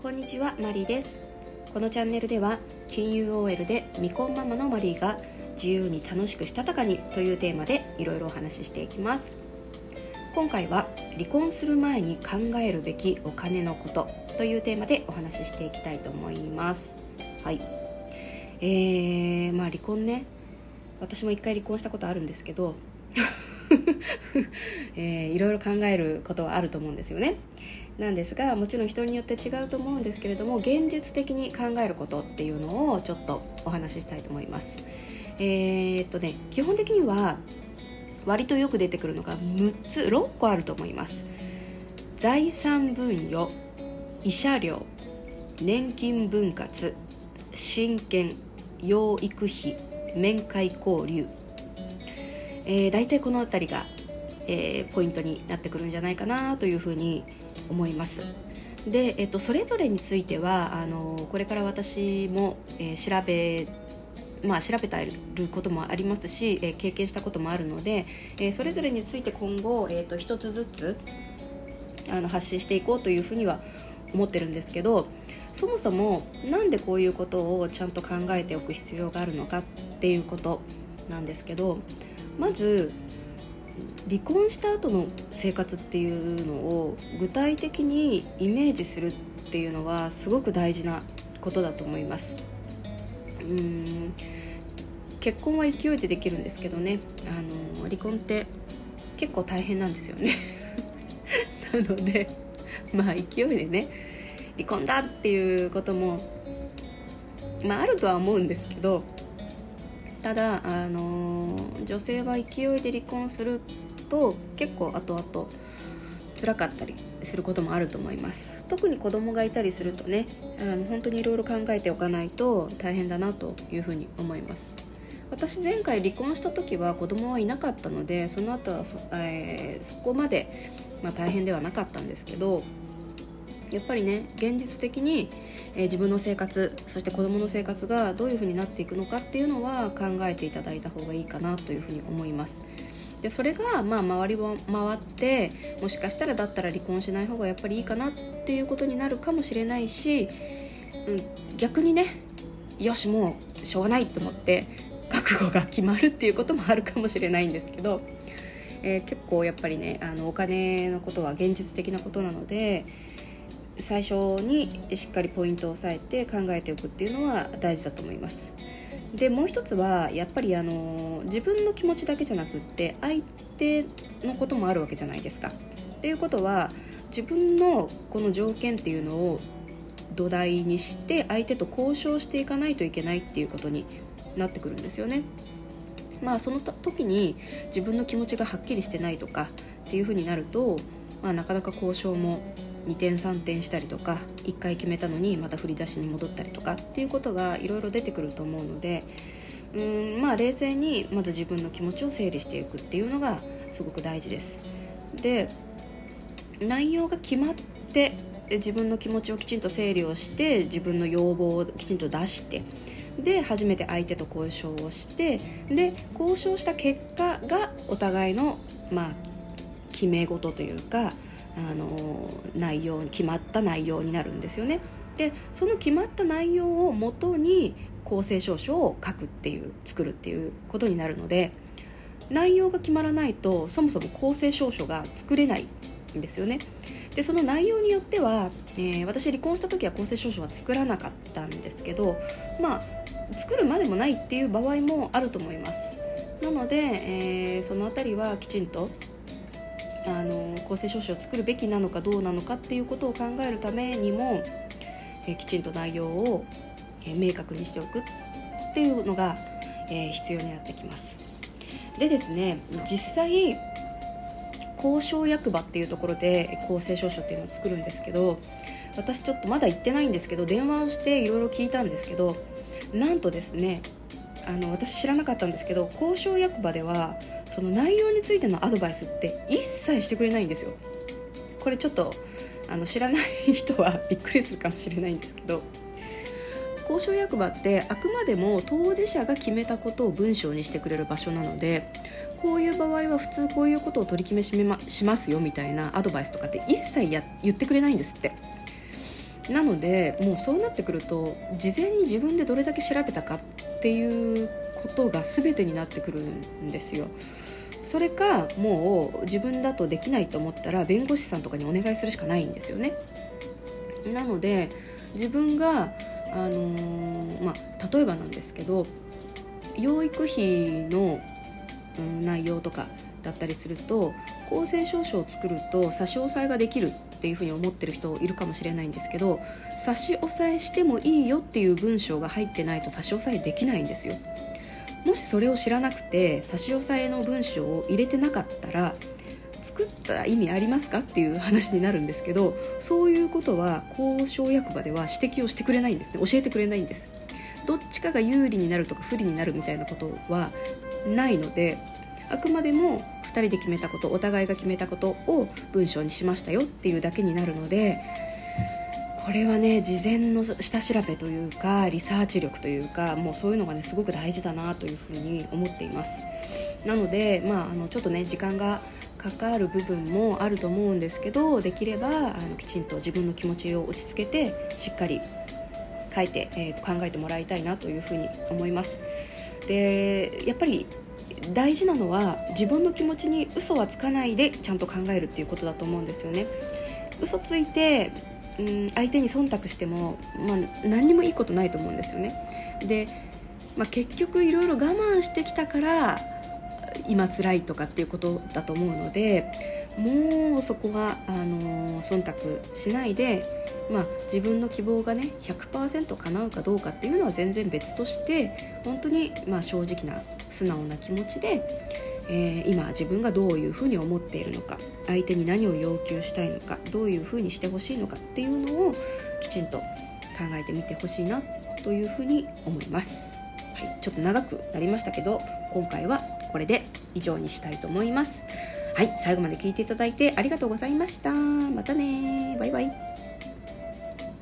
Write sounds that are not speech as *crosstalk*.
こんにちはマリーです。このチャンネルでは金融 OL で未婚ママのマリーが自由に楽しくしたたかにというテーマでいろいろお話ししていきます。今回は離婚する前に考えるべきお金のことというテーマでお話ししていきたいと思います。はい。えー、まあ離婚ね。私も一回離婚したことあるんですけど *laughs* えー、いろいろ考えることはあると思うんですよね。なんですがもちろん人によって違うと思うんですけれども現実的に考えることっていうのをちょっとお話ししたいと思います。えー、っとね基本的には割とよく出てくるのが6つ6個あると思います。財産分与慰謝料年金分割親権養育費面会交流。えー、大体この辺りが、えー、ポイントになってくるんじゃないかなというふうに思います。で、えっと、それぞれについてはあのこれから私も、えー、調べまあ、調べてることもありますし、えー、経験したこともあるので、えー、それぞれについて今後、えーと、一つずつあの発信していこうというふうには思ってるんですけどそもそも何でこういうことをちゃんと考えておく必要があるのかっていうことなんですけどまず離婚した後の生活っていうのを具体的にイメージするっていうのはすごく大事なことだと思います。うん。結婚は勢いでできるんですけどね。あの離婚って結構大変なんですよね。*laughs* なのでまあ勢いでね離婚だっていうこともまああるとは思うんですけどただ、あの女性は勢いで離婚すると結構後々辛かったりすることもあると思います。特に子供がいたりするとねあの本当にいろいろ考えておかないと大変だなというふうに思います。私前回離婚した時は子供はいなかったのでその後はそ,、えー、そこまで、まあ、大変ではなかったんですけどやっぱりね現実的にえー、自分の生活そして子どもの生活がどういう風になっていくのかっていうのは考えていただいた方がいいかなというふうに思います。でそれがまあ周りを回ってもしかしたらだったら離婚しない方がやっぱりいいかなっていうことになるかもしれないし、うん、逆にねよしもうしょうがないと思って覚悟が決まるっていうこともあるかもしれないんですけど、えー、結構やっぱりねあのお金のことは現実的なことなので最初にしっかりポイントを押さえて考えておくっていうのは大事だと思います。でもう一つはやっぱりあの自分の気持ちだけじゃなくって相手のこともあるわけじゃないですか。っていうことは自分のこの条件っていうのを土台にして相手と交渉していかないといけないっていうことになってくるんですよね。まあその時に自分の気持ちがはっきりしてないとかっていうふうになると、まあ、なかなか交渉も2点3点したりとか1回決めたのにまた振り出しに戻ったりとかっていうことがいろいろ出てくると思うのでうんまあ冷静にまず自分の気持ちを整理していくっていうのがすごく大事です。で内容が決まって自分の気持ちをきちんと整理をして自分の要望をきちんと出してで初めて相手と交渉をしてで交渉した結果がお互いの、まあ、決め事というかあの内容決まった内容になるんですよね。でその決まった内容をもとに公正証書を書くっていう作るっていうことになるので内容が決まらないとそもそも公正証書が作れないんですよね。でその内容によっては、えー、私離婚した時は公正証書は作らなかったんですけどまあ作るまでもないっていう場合もあると思いますなので、えー、その辺りはきちんとあの公正証書を作るべきなのかどうなのかっていうことを考えるためにも、えきちんと内容を、え明確にしておくっていうのが、え必要になってきます。でですね実際交渉役場っていうところで公正証書っていうのを作るんですけど私ちょっとまだ行ってないんですけど電話をしていろいろ聞いたんですけどなんとですねあの私知らなかったんですけど交渉役場ではその内容についてのアドバイスって一切してくれないんですよこれちょっとあの知らない人はびっくりするかもしれないんですけど交渉役場ってあくまでも当事者が決めたことを文章にしてくれる場所なのでこういう場合は普通こういうことを取り決めし,、ま、しますよみたいなアドバイスとかって一切や言ってくれないんですってなのでもうそうなってくると事前に自分でどれだけ調べたかっていうことが全てになってくるんですよ。それかもう自分だとできないと思ったら弁護士さんとかにお願いするしかないんですよね。なので自分が、あのー、まあ、例えばなんですけど養育費の、うん、内容とかだったりすると公正証書を作ると差し押さえができるっていうふうに思ってる人いるかもしれないんですけど差し押さえしてもいいよっていう文章が入ってないと差し押さえできないんですよもしそれを知らなくて差し押さえの文章を入れてなかったら作った意味ありますかっていう話になるんですけどそういうことは交渉役場では指摘をしてくれないんですね。教えてくれないんです。どっちかが有利になるとか不利になるみたいなことはないのであくまでも2人で決めたことお互いが決めたことを文章にしましたよっていうだけになるのでこれはね事前の下調べというかリサーチ力というかもうそういうのがねすごく大事だなというふうに思っています。なので、まあ、あのちょっとね時間がかかる部分もあると思うんですけどできればあのきちんと自分の気持ちを落ち着けてしっかり書いて、えー、考えてもらいたいなというふうに思います。でやっぱり大事なのは自分の気持ちに嘘はつかないでちゃんと考えるっていうことだと思うんですよね。嘘ついて、うん、相手に忖度しても、まあ、何にもいいことないと思うんですよね。で、まあ、結局いろいろ我慢してきたから今辛いとかっていうことだと思うのでもうそこはあの忖度しないで、まあ、自分の希望がね100%叶うかどうかっていうのは全然別として本当にまあ正直な素直な気持ちで、えー、今自分がどういうふうに思っているのか相手に何を要求したいのかどういうふうにしてほしいのかっていうのをきちんと考えてみてほしいなというふうに思います。はい、ちょっと長くなりましたけど今回はこれで以上にしたいと思います。はい、最後まで聞いていただいてありがとうございました。またねバイバイ。